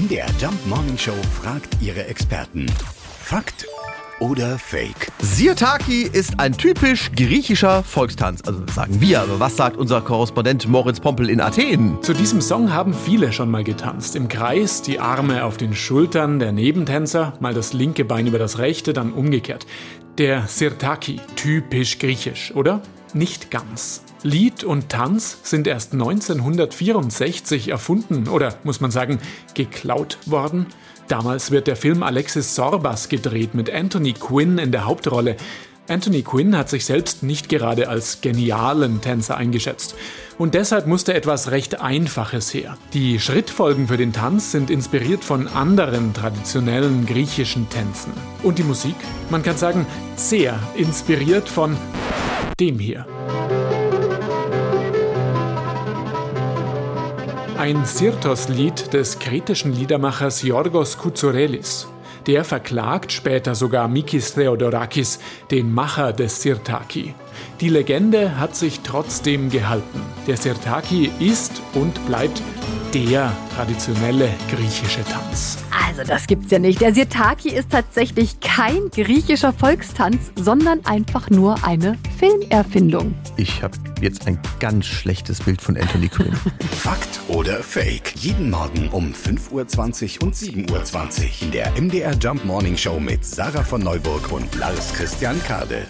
MDR Jump Morning Show fragt ihre Experten. Fakt oder Fake? Sirtaki ist ein typisch griechischer Volkstanz. Also das sagen wir, aber was sagt unser Korrespondent Moritz Pompel in Athen? Zu diesem Song haben viele schon mal getanzt. Im Kreis, die Arme auf den Schultern der Nebentänzer, mal das linke Bein über das rechte, dann umgekehrt. Der Sirtaki, typisch griechisch, oder? Nicht ganz. Lied und Tanz sind erst 1964 erfunden oder muss man sagen, geklaut worden. Damals wird der Film Alexis Sorbas gedreht mit Anthony Quinn in der Hauptrolle. Anthony Quinn hat sich selbst nicht gerade als genialen Tänzer eingeschätzt. Und deshalb musste etwas recht Einfaches her. Die Schrittfolgen für den Tanz sind inspiriert von anderen traditionellen griechischen Tänzen. Und die Musik? Man kann sagen, sehr inspiriert von dem hier. Ein Sirtos-Lied des kretischen Liedermachers Yorgos Koutsorelis. Der verklagt später sogar Mikis Theodorakis, den Macher des Sirtaki. Die Legende hat sich trotzdem gehalten. Der Sirtaki ist und bleibt der traditionelle griechische Tanz. Also das gibt's ja nicht. Der Sirtaki ist tatsächlich kein griechischer Volkstanz, sondern einfach nur eine Filmerfindung. Ich habe jetzt ein ganz schlechtes Bild von Anthony Quinn. Fakt oder Fake? Jeden Morgen um 5.20 Uhr und 7.20 Uhr in der MDR Jump Morning Show mit Sarah von Neuburg und Lars Christian Kade.